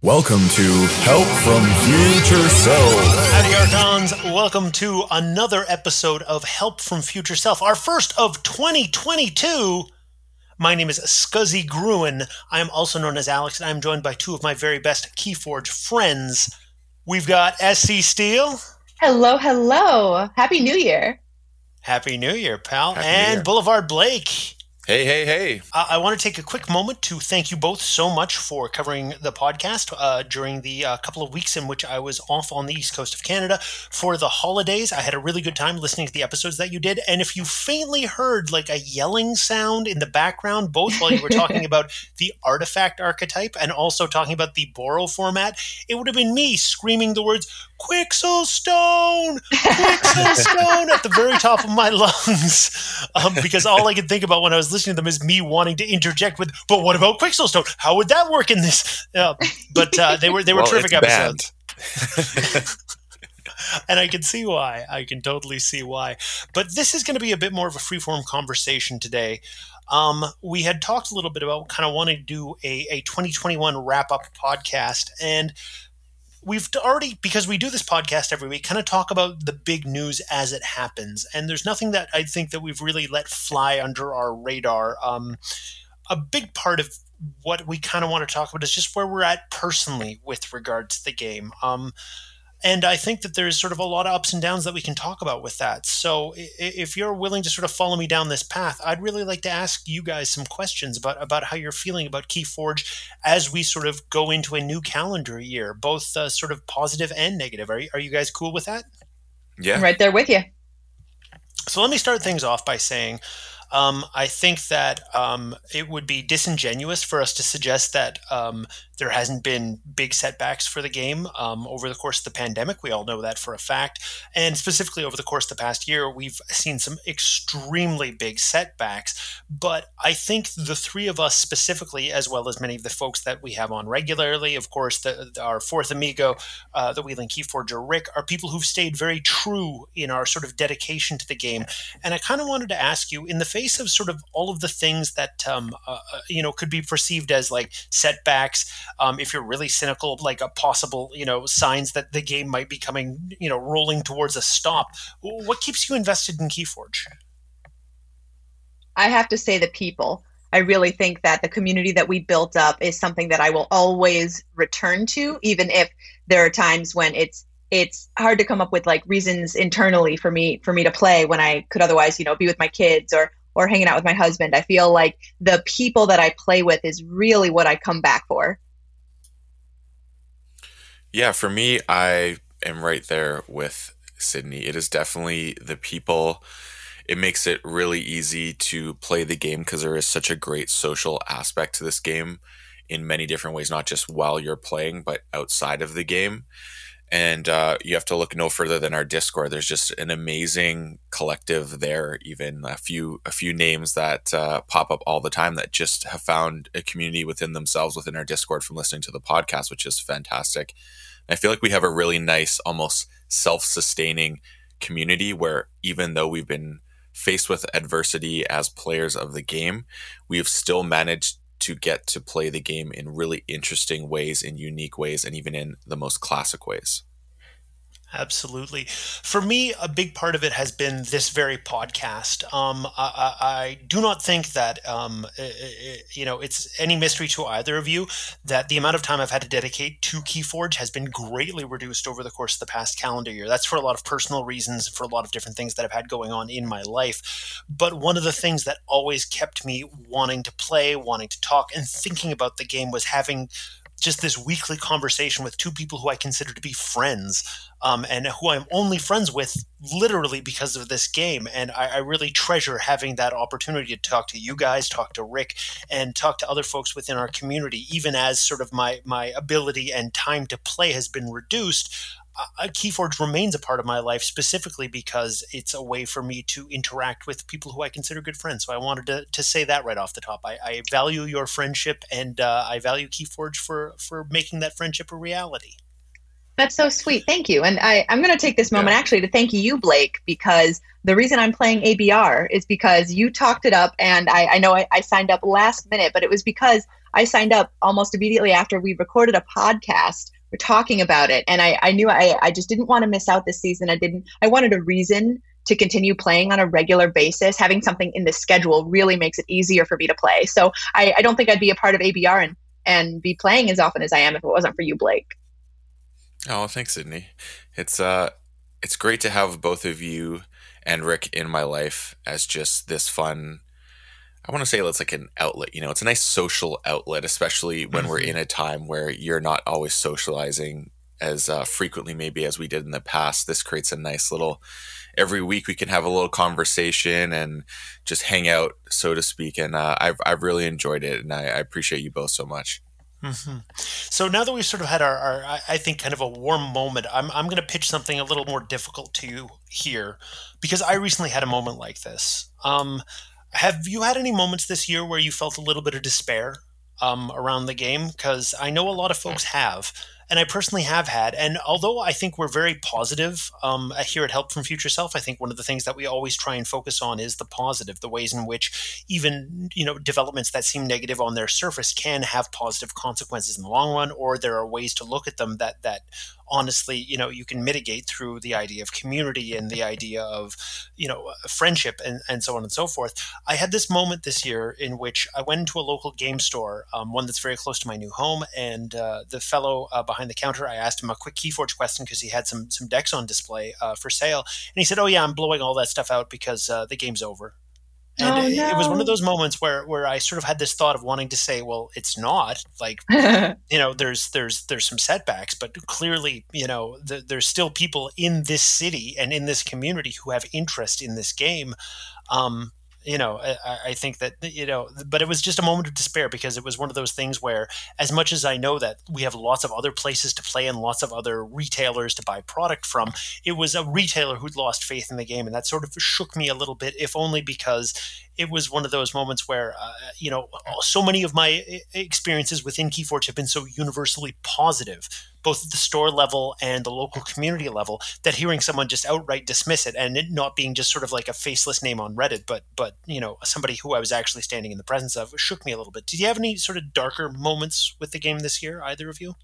Welcome to Help from Future Self. Howdy, Archons. Welcome to another episode of Help from Future Self, our first of 2022. My name is Scuzzy Gruen. I am also known as Alex, and I'm joined by two of my very best Keyforge friends. We've got SC Steele. Hello, hello. Happy New Year. Happy New Year, pal. Happy New and Year. Boulevard Blake. Hey, hey, hey. Uh, I want to take a quick moment to thank you both so much for covering the podcast uh, during the uh, couple of weeks in which I was off on the east coast of Canada for the holidays. I had a really good time listening to the episodes that you did. And if you faintly heard like a yelling sound in the background, both while you were talking about the artifact archetype and also talking about the Boro format, it would have been me screaming the words Quixxle Stone, Quixxle Stone at the very top of my lungs. Um, because all I could think about when I was listening to them is me wanting to interject with, but what about Quixxle Stone? How would that work in this? Uh, but uh, they were they were Well, terrific episodes. and I can see why. I can totally see why. But this is going to be a bit more of a freeform conversation today. Um, we had talked a little bit about kind of wanting to do a, a 2021 wrap up podcast, and we've already because we do this podcast every week kind of talk about the big news as it happens. And there's nothing that i think that we've really let fly under our radar. Um, a big part of what we kind of want to talk about is just where we're at personally with regard to the game. Um, and I think that there's sort of a lot of ups and downs that we can talk about with that. So i- i- if you're willing to sort of follow me down this path, I'd really like to ask you guys some questions about about how you're feeling about KeyForge as we sort of go into a new calendar year, both uh, sort of positive and negative. Are you, are you guys cool with that? Yeah. I'm right there with you. So let me start things off by saying um, I think that um, it would be disingenuous for us to suggest that um, there hasn't been big setbacks for the game um, over the course of the pandemic. We all know that for a fact. And specifically over the course of the past year, we've seen some extremely big setbacks. But I think the three of us specifically, as well as many of the folks that we have on regularly, of course, the, our fourth amigo, uh, the Wheeling Keyforger Rick, are people who've stayed very true in our sort of dedication to the game. And I kind of wanted to ask you, in the face of sort of all of the things that um, uh, uh, you know could be perceived as like setbacks, um, if you're really cynical, like a possible you know signs that the game might be coming, you know, rolling towards a stop. What keeps you invested in Keyforge? I have to say the people. I really think that the community that we built up is something that I will always return to, even if there are times when it's it's hard to come up with like reasons internally for me for me to play when I could otherwise, you know, be with my kids or or hanging out with my husband. I feel like the people that I play with is really what I come back for. Yeah, for me, I am right there with Sydney. It is definitely the people. It makes it really easy to play the game because there is such a great social aspect to this game in many different ways, not just while you're playing, but outside of the game. And uh, you have to look no further than our Discord. There's just an amazing collective there. Even a few a few names that uh, pop up all the time that just have found a community within themselves within our Discord from listening to the podcast, which is fantastic. I feel like we have a really nice, almost self-sustaining community where even though we've been faced with adversity as players of the game, we've still managed to get to play the game in really interesting ways, in unique ways, and even in the most classic ways. Absolutely. For me, a big part of it has been this very podcast. Um, I, I, I do not think that um, i- i- you know it's any mystery to either of you that the amount of time I've had to dedicate to KeyForge has been greatly reduced over the course of the past calendar year. That's for a lot of personal reasons, for a lot of different things that I've had going on in my life. But one of the things that always kept me wanting to play, wanting to talk, and thinking about the game was having just this weekly conversation with two people who I consider to be friends um, and who I'm only friends with literally because of this game. And I, I really treasure having that opportunity to talk to you guys, talk to Rick, and talk to other folks within our community, even as sort of my, my ability and time to play has been reduced. Uh, Keyforge remains a part of my life specifically because it's a way for me to interact with people who I consider good friends. So I wanted to, to say that right off the top. I, I value your friendship and uh, I value Keyforge for, for making that friendship a reality. That's so sweet. Thank you. And I, I'm going to take this moment actually to thank you, Blake, because the reason I'm playing ABR is because you talked it up. And I, I know I, I signed up last minute, but it was because I signed up almost immediately after we recorded a podcast. We're talking about it, and I, I knew I, I just didn't want to miss out this season. I didn't. I wanted a reason to continue playing on a regular basis. Having something in the schedule really makes it easier for me to play. So I, I don't think I'd be a part of ABR and and be playing as often as I am if it wasn't for you, Blake. Oh, thanks, Sydney. It's uh, it's great to have both of you and Rick in my life as just this fun. I want to say it's like an outlet. You know, it's a nice social outlet, especially when mm-hmm. we're in a time where you're not always socializing as uh, frequently, maybe as we did in the past. This creates a nice little. Every week we can have a little conversation and just hang out, so to speak. And uh, I've I've really enjoyed it, and I, I appreciate you both so much. Mm-hmm. So now that we've sort of had our, our, I think, kind of a warm moment, I'm, I'm going to pitch something a little more difficult to you here because I recently had a moment like this. Um, have you had any moments this year where you felt a little bit of despair um, around the game? Because I know a lot of folks have and I personally have had. And although I think we're very positive um, here at Help from Future Self, I think one of the things that we always try and focus on is the positive, the ways in which even you know developments that seem negative on their surface can have positive consequences in the long run, or there are ways to look at them that that honestly, you know, you can mitigate through the idea of community and the idea of, you know, friendship and, and so on and so forth. I had this moment this year in which I went into a local game store, um, one that's very close to my new home, and uh, the fellow uh, behind the counter, I asked him a quick Keyforge question because he had some some decks on display uh, for sale, and he said, "Oh yeah, I'm blowing all that stuff out because uh, the game's over." And oh, no. it, was one of those moments where where I sort of had this thought of wanting to say, well, it's not like you know, there's there's there's some setbacks, but clearly, you know, the, there's still people in this city and in this community who have interest in this game. Um, you know, I, I, think that you know, but it was just a moment of despair because it was one of those things where, as much as I know that we have lots of other places to play and lots of other retailers to buy product from, it was a retailer who'd lost faith in the game, and that sort of shook me a little bit, if only because it was one of those moments where, uh, you know, so many of my experiences within Keyforge have been so universally positive, both at the store level and the local community level, that hearing someone just outright dismiss it and it not being just sort of like a faceless name on Reddit, but but you know somebody who I was actually standing in the presence of shook me a little bit. Did you have any sort of darker moments with the game this year, either of you?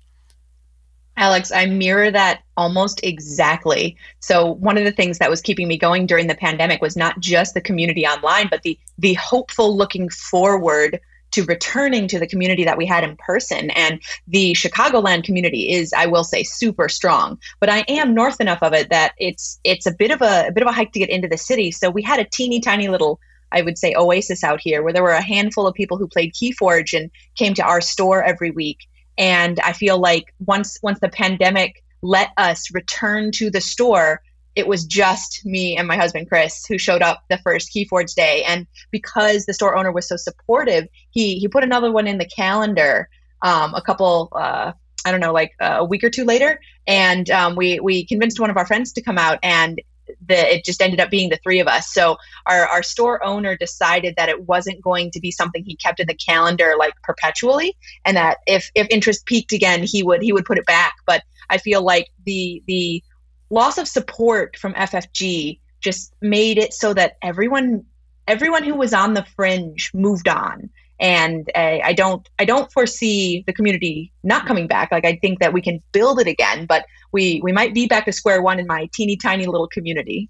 Alex, I mirror that almost exactly. So one of the things that was keeping me going during the pandemic was not just the community online, but the the hopeful looking forward to returning to the community that we had in person. And the Chicagoland community is, I will say, super strong. But I am north enough of it that it's it's a bit of a, a bit of a hike to get into the city. So we had a teeny tiny little I would say oasis out here where there were a handful of people who played Keyforge and came to our store every week and i feel like once once the pandemic let us return to the store it was just me and my husband chris who showed up the first keyforge day. And because the store owner was so supportive he he put another one in the calendar um, a couple uh, i don't know like uh, a week or two later. And um, we we convinced one of our friends to come out and the, it just ended up being the three of us. So our, our store owner decided that it wasn't going to be something he kept in the calendar like perpetually, and that if if interest peaked again, he would he would put it back. But I feel like the the loss of support from FFG just made it so that everyone everyone who was on the fringe moved on and uh, i don't i don't foresee the community not coming back. Like i think that we can build it again but we we might be back to square one in my teeny tiny little community.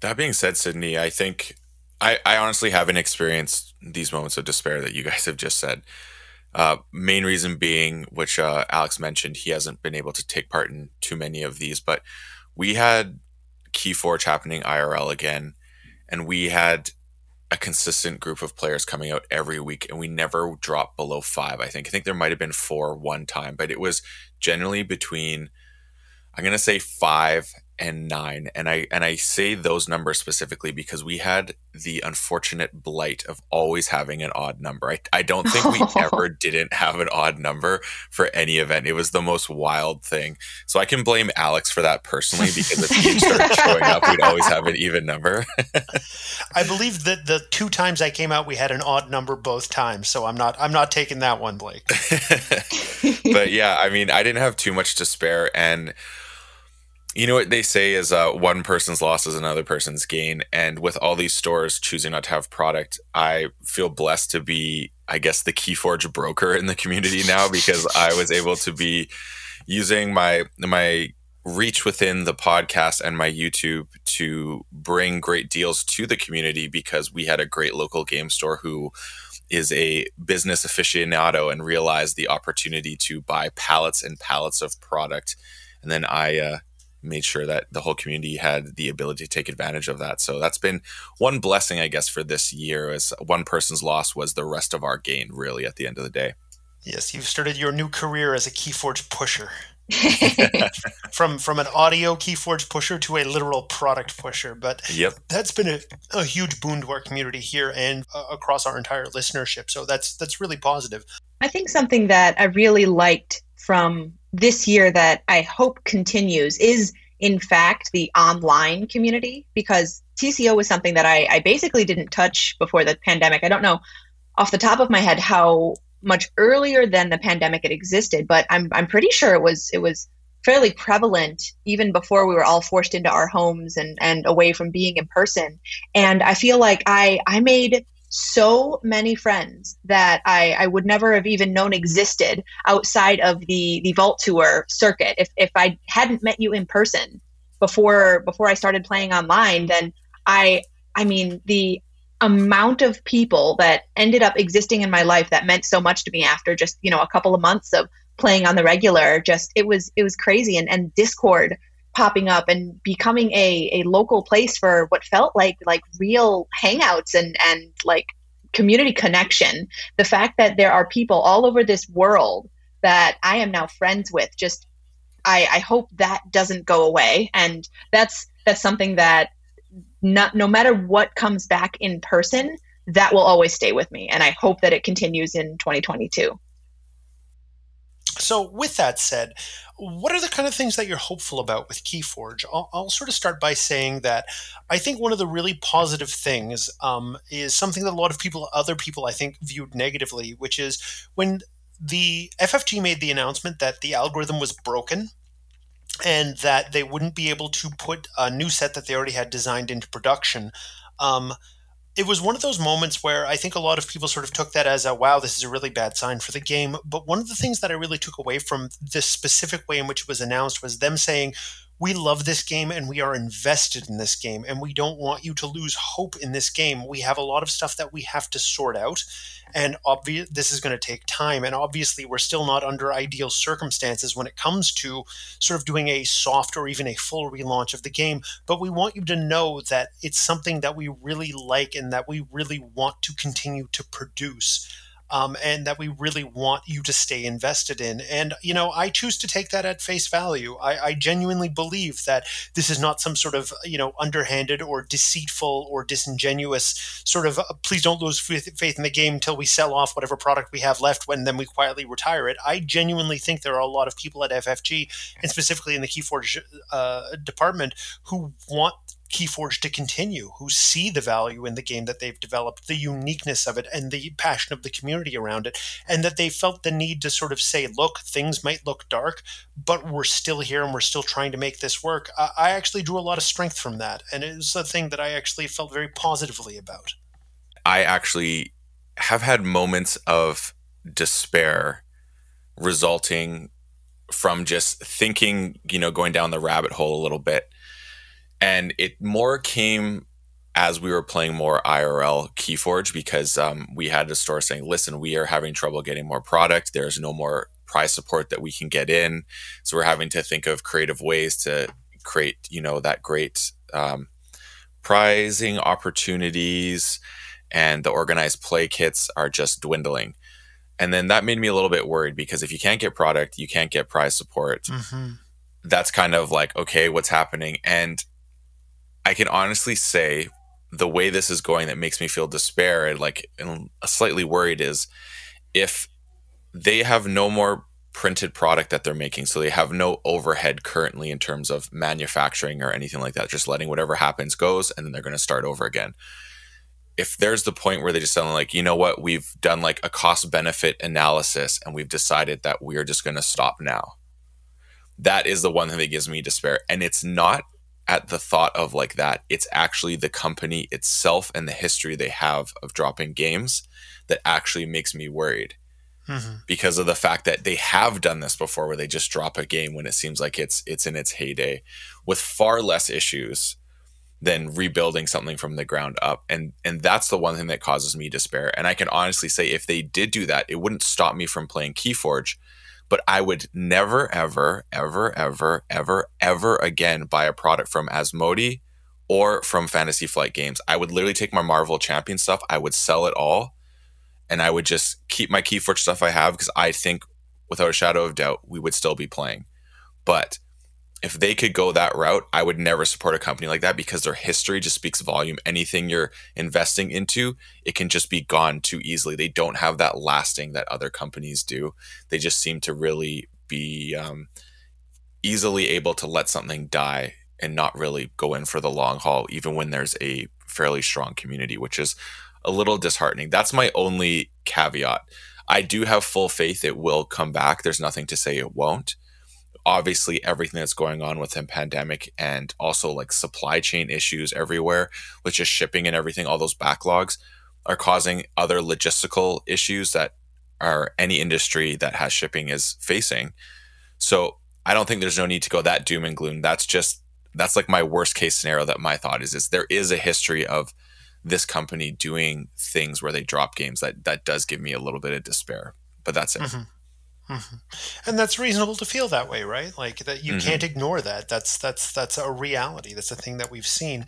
That being said sydney i think i i honestly haven't experienced these moments of despair that you guys have just said. Uh, main reason being which uh, alex mentioned he hasn't been able to take part in too many of these but we had keyforge happening irl again and we had a consistent group of players coming out every week and we never dropped below five. I think i think there might have been four one time but it was generally between i'm to say five and nine and i and i say those numbers specifically because we had the unfortunate blight of always having an odd number. I, I don't think we ever didn't have an odd number for any event. It was the most wild thing. So i can blame alex for that personally because if he started showing up we'd always have an even number. I believe that the two times i came out we had an odd number both times. So i'm not i'm not taking that one blake. But yeah i mean i didn't have too much to spare. And you know what they say is uh, one person's loss is another person's gain. And with all these stores choosing not to have product, I feel blessed to be I guess the Keyforge broker in the community now because I was able to be using my my reach within the podcast and my YouTube to bring great deals to the community because we had a great local game store who is a business aficionado and realized the opportunity to buy pallets and pallets of product. And then I uh, made sure that the whole community had the ability to take advantage of that. So that's been one blessing, I guess, for this year. Is one person's loss was the rest of our gain, really, at the end of the day. Yes, you've started your new career as a Keyforge pusher. from from an audio keyforge pusher to a literal product pusher but yep. that's been a, a huge boon to our community here and uh, across our entire listenership so that's that's really positive i think something that i really liked from this year that i hope continues is in fact the online community because tco was something that I, I basically didn't touch before the pandemic i don't know off the top of my head how much earlier than the pandemic it existed, but I'm I'm pretty sure it was it was fairly prevalent even before we were all forced into our homes and and away from being in person. And I feel like I I made so many friends that I, I would never have even known existed outside of the the vault tour circuit. If if I hadn't met you in person before before I started playing online, then I I mean the amount of people that ended up existing in my life that meant so much to me after just you know a couple of months of playing on the regular just it was it was crazy and, and discord popping up and becoming a, a local place for what felt like like real hangouts and and like community connection the fact that there are people all over this world that i am now friends with just i i hope that doesn't go away and that's that's something that not, no matter what comes back in person, that will always stay with me. And I hope that it continues in 2022. So, with that said, what are the kind of things that you're hopeful about with Keyforge? I'll, I'll sort of start by saying that I think one of the really positive things um, is something that a lot of people, other people, I think, viewed negatively, which is when the FFG made the announcement that the algorithm was broken and that they wouldn't be able to put a new set that they already had designed into production. Um, it was one of those moments where I think a lot of people sort of took that as a wow, this is a really bad sign for the game. But one of the things that I really took away from this specific way in which it was announced was them saying, we love this game and we are invested in this game and we don't want you to lose hope in this game. We have a lot of stuff that we have to sort out and this is going to take time and obviously we're still not under ideal circumstances when it comes to sort of doing a soft or even a full relaunch of the game, but we want you to know that it's something that we really like and that we really want to continue to produce um, and that we really want you to stay invested in. And, you know, I choose to take that at face value. I, I genuinely believe that this is not some sort of, you know, underhanded or deceitful or disingenuous sort of, uh, please don't lose faith in the game until we sell off whatever product we have left when then we quietly retire it. I genuinely think there are a lot of people at FFG and specifically in the Keyforge uh, department who want Keyforge to continue, who see the value in the game that they've developed, the uniqueness of it, and the passion of the community around it, and that they felt the need to sort of say, look, things might look dark, but we're still here and we're still trying to make this work. I actually drew a lot of strength from that, and it was a thing that I actually felt very positively about. I actually have had moments of despair resulting from just thinking, you know, going down the rabbit hole a little bit and it more came as we were playing more IRL Keyforge because um, we had a store saying, "Listen, we are having trouble getting more product. There's no more prize support that we can get in, so we're having to think of creative ways to create, you know, that great um, prizing opportunities." And the organized play kits are just dwindling. And then that made me a little bit worried because if you can't get product, you can't get prize support. Mm-hmm. That's kind of like, okay, what's happening? And I can honestly say the way this is going that makes me feel despair and like and slightly worried is if they have no more printed product that they're making so they have no overhead currently in terms of manufacturing or anything like that just letting whatever happens goes and then they're going to start over again. If there's the point where they just sound like you know what? We've done like a cost benefit analysis and we've decided that we're just going to stop now. That is the one thing that gives me despair and it's not at the thought of like that. It's actually the company itself and the history they have of dropping games that actually makes me worried. Mm-hmm. Because of the fact that they have done this before where they just drop a game when it seems like it's it's in its heyday with far less issues than rebuilding something from the ground up. And and that's the one thing that causes me despair. And I can honestly say if they did do that, it wouldn't stop me from playing Keyforge but I would never, ever, ever, ever, ever, ever again buy a product from Asmodee or from Fantasy Flight Games. I would literally take my Marvel Champion stuff, I would sell it all, and I would just keep my Keyforge stuff I have because I think, without a shadow of doubt, we would still be playing. But if they could go that route, I would never support a company like that because their history just speaks volume. Anything you're investing into, it can just be gone too easily. They don't have that lasting that other companies do. They just seem to really be um, easily able to let something die and not really go in for the long haul, even when there's a fairly strong community, which is a little disheartening. That's my only caveat. I do have full faith it will come back. There's nothing to say it won't obviously everything that's going on with the pandemic and also like supply chain issues everywhere with just shipping and everything all those backlogs are causing other logistical issues that are any industry that has shipping is facing. So i don't think there's no need to go that doom and gloom. That's just that's like my worst case scenario that my thought is is there is a history of this company doing things where they drop games that that does give me a little bit of despair but that's it. Mm-hmm. Mm-hmm. And that's reasonable to feel that way, right? Like that you mm-hmm. can't ignore that. That's that's that's a reality. That's a thing that we've seen.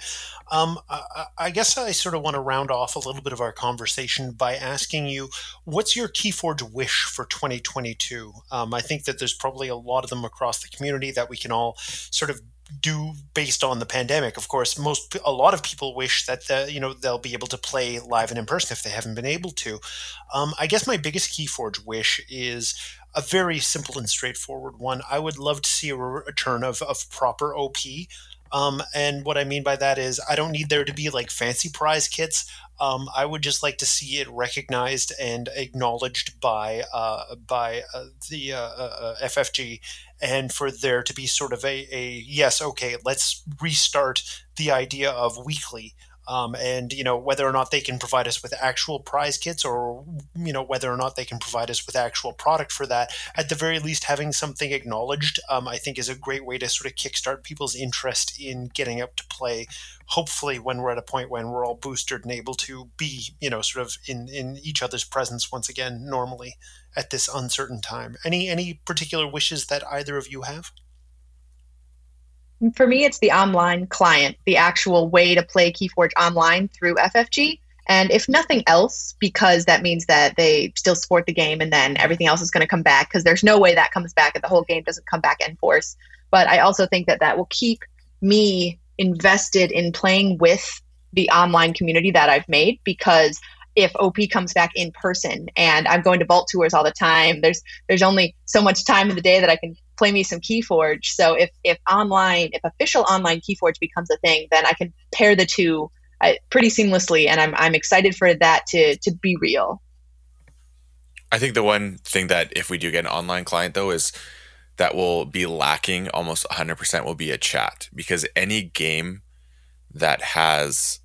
Um, I, I, guess I sort of want to round off a little bit of our conversation by asking you, what's your KeyForge wish for 2022? Um, I think that there's probably a lot of them across the community that we can all sort of do based on the pandemic. Of course, most a lot of people wish that the, you know they'll be able to play live and in person if they haven't been able to. Um, I guess my biggest KeyForge wish is a very simple and straightforward one. I would love to see a return of, of proper OP. Um, and what I mean by that is, I don't need there to be like fancy prize kits. Um, I would just like to see it recognized and acknowledged by uh, by uh, the uh, uh FFG, and for there to be sort of a, a yes, okay, let's restart the idea of weekly um, and you know whether or not they can provide us with actual prize kits or you know whether or not they can provide us with actual product for that at the very least having something acknowledged um, i think is a great way to sort of kickstart people's interest in getting up to play hopefully when we're at a point when we're all boosted and able to be you know sort of in in each other's presence once again normally at this uncertain time. Any any particular wishes that either of you have for me, it's the online client, the actual way to play Keyforge online through FFG. And if nothing else, because that means that they still support the game and then everything else is going to come back because there's no way that comes back and the whole game doesn't come back in force. But I also think that that will keep me invested in playing with the online community that I've made because if OP comes back in person and I'm going to vault tours all the time, there's there's only so much time in the day that I can play me some Keyforge. So if if online, if official online Keyforge becomes a thing, then I can pair the two uh, pretty seamlessly, and I'm I'm excited for that to to be real. I think the one thing that if we do get an online client though is that will be lacking almost 100% will be a chat because any game that has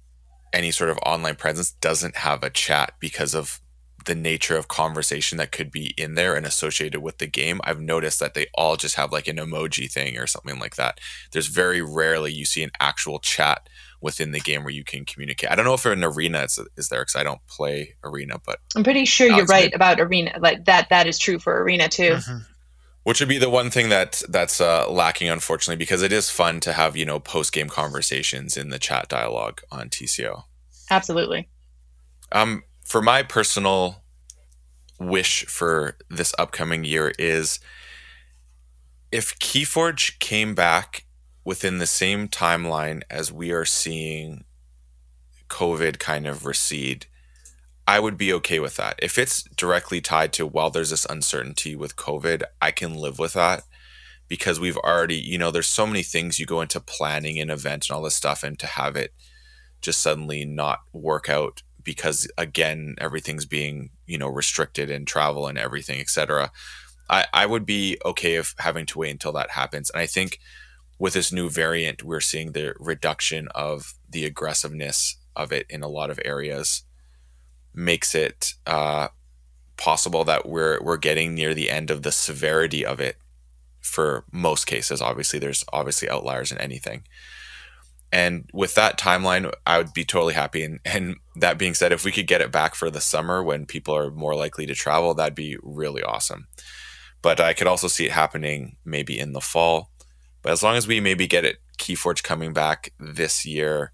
any sort of online presence doesn't have a chat because of the nature of conversation that could be in there and associated with the game, I've noticed that they all just have like an emoji thing or something like that. There's very rarely you see an actual chat within the game where you can communicate. I don't know if an arena is, is there because I don't play arena, but I'm pretty sure you're right about arena. Like that, that is true for arena too. Mm-hmm. Which would be the one thing that that's uh, lacking, unfortunately, because it is fun to have you know post game conversations in the chat dialogue on TCO. Absolutely. Um, for my personal wish for this upcoming year is if Keyforge came back within the same timeline as we are seeing COVID kind of recede, I would be okay with that. If it's directly tied to, while there's this uncertainty with COVID, I can live with that because we've already, you know, there's so many things you go into planning an event and all this stuff, and to have it just suddenly not work out because again everything's being you know restricted in travel and everything etc i i would be okay if having to wait until that happens and i think with this new variant, we're seeing the reduction of the aggressiveness of it in a lot of areas, makes it uh, possible that we're we're getting near the end of the severity of it for most cases. Obviously, there's obviously outliers in anything. And with that timeline, I would be totally happy. And, and that being said, if we could get it back for the summer when people are more likely to travel, that'd be really awesome. But I could also see it happening maybe in the fall. But as long as we maybe get it Keyforge coming back this year,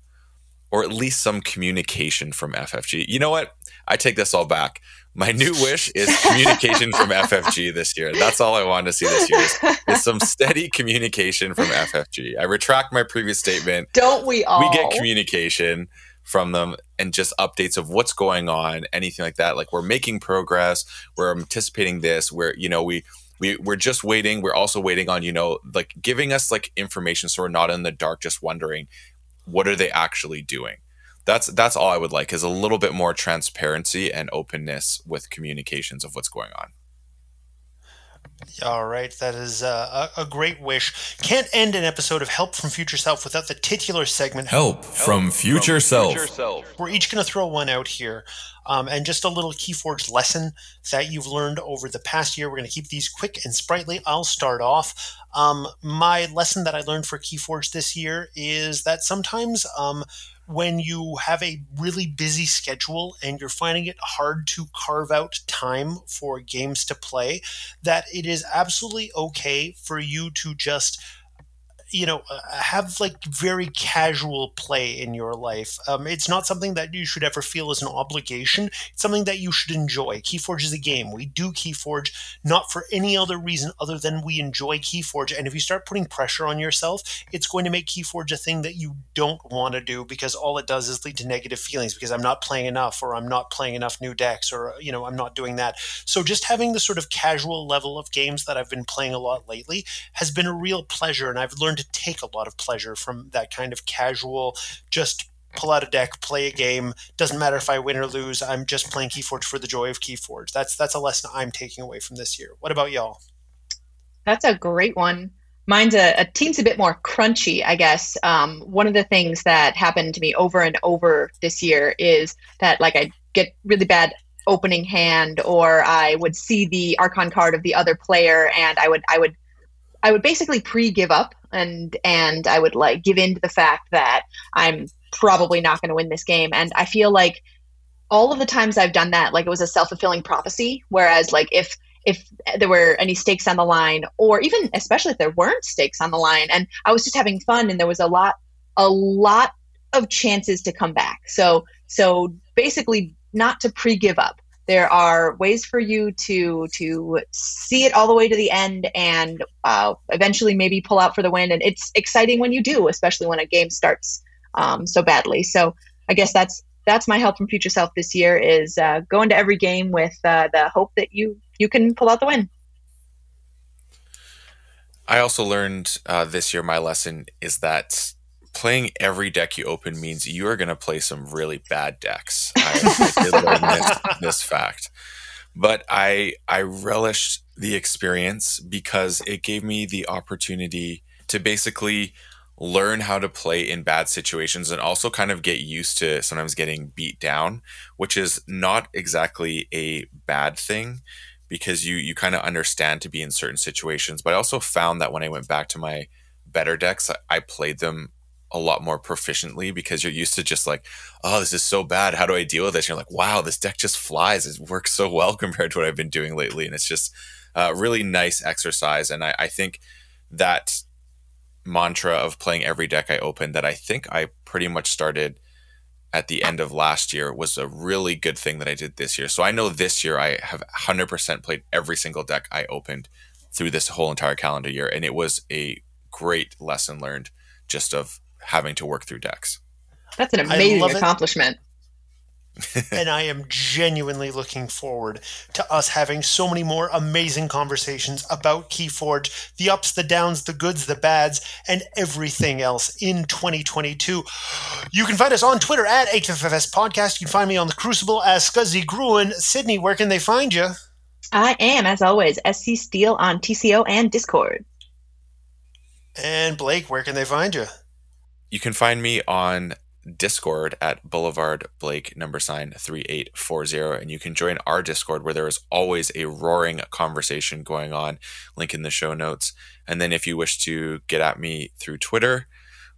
or at least some communication from FFG. You know what? I take this all back. My new wish is communication from FFG this year. That's all I wanted to see this year is, is, some steady communication from FFG. I retract my previous statement. Don't we all? We get communication from them and just updates of what's going on, anything like that. Like we're making progress, we're anticipating this, We're you know we we we're just waiting. We're also waiting on you know like giving us like information so we're not in the dark, just wondering what are they actually doing that's that's all I would like is a little bit more transparency and openness with communications of what's going on. All right, that is uh, a, a, great wish. Can't end an episode of Help from Future Self without the titular segment Help, from, Future, from Self. Future Self. We're each going to throw one out here, um, and just a little Keyforge lesson that you've learned over the past year. We're going to keep these quick and sprightly. I'll start off. Um, my lesson that I learned for Keyforge this year is that sometimes um, when you have a really busy schedule and you're finding it hard to carve out time for games to play, that it is absolutely okay for you to just you know uh, have like very casual play in your life. Um, it's not something that you should ever feel as an obligation. It's something that you should enjoy. Keyforge is a game. We do keyforge not for any other reason other than we enjoy keyforge. And if you start putting pressure on yourself it's going to make keyforge a thing that you don't want to do because all it does is lead to negative feelings because i'm not playing enough or i'm not playing enough new decks or you know i'm not doing that. So just having the sort of casual level of games that i've been playing a lot lately has been a real pleasure and i've learned to take a lot of pleasure from that kind of casual, just pull out a deck, play a game. Doesn't matter if I win or lose. I'm just playing Keyforge for the joy of Keyforge. That's that's a lesson I'm taking away from this year. What about y'all? That's a great one. Mine's a, a team's a bit more crunchy, I guess. Um, one of the things that happened to me over and over this year is that like I get really bad opening hand, or I would see the Archon card of the other player, and I would I would I would basically pre give up and and I would like give in to the fact that I'm probably not going to win this game. And I feel like all of the times I've done that, like it was a self fulfilling prophecy. Whereas like if if there were any stakes on the line, or even especially if there weren't stakes on the line, and I was just having fun, and there was a lot a lot of chances to come back. So so basically not to pre give up there are ways for you to to see it all the way to the end and uh, eventually maybe pull out for the win. And it's exciting when you do especially when a game starts um, so badly. So i guess that's that's my help from future self this year is uh, go into every game with uh, the hope that you you can pull out the win. I also learned uh, this year my lesson is that playing every deck you open means you are going to play some really bad decks. I, I did learn this, this fact, but I I relished the experience because it gave me the opportunity to basically learn how to play in bad situations and also kind of get used to sometimes getting beat down, which is not exactly a bad thing because you you kind of understand to be in certain situations. But I also found that when I went back to my better decks, I played them a lot more proficiently because you're used to just like, oh, this is so bad. How do I deal with this? And you're like, wow, this deck just flies. It works so well compared to what I've been doing lately. And it's just a really nice exercise. And I, I think that mantra of playing every deck I open that I think I pretty much started at the end of last year was a really good thing that I did this year. So I know this year I have 100% played every single deck I opened through this whole entire calendar year. And it was a great lesson learned just of having to work through decks. That's an amazing accomplishment. and I am genuinely looking forward to us having so many more amazing conversations about Keyforge, the ups, the downs, the goods, the bads, and everything else in 2022. You can find us on Twitter at HFFS Podcast. You can find me on the Crucible as Scuzzy Gruen. Sydney, where can they find you? I am, as always, SC Steel on TCO and Discord. And Blake, where can they find you? You can find me on Discord at Boulevard Blake number sign 3840. And you can join our Discord where there is always a roaring conversation going on. Link in the show notes. And then if you wish to get at me through Twitter,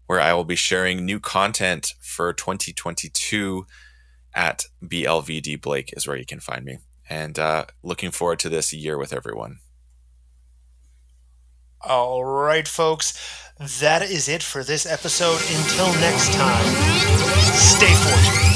where I will be sharing new content for 2022 at BLVD Blake is where you can find me. And uh, looking forward to this year with everyone. All right, folks. That is it for this episode. Until next time, stay fortunate.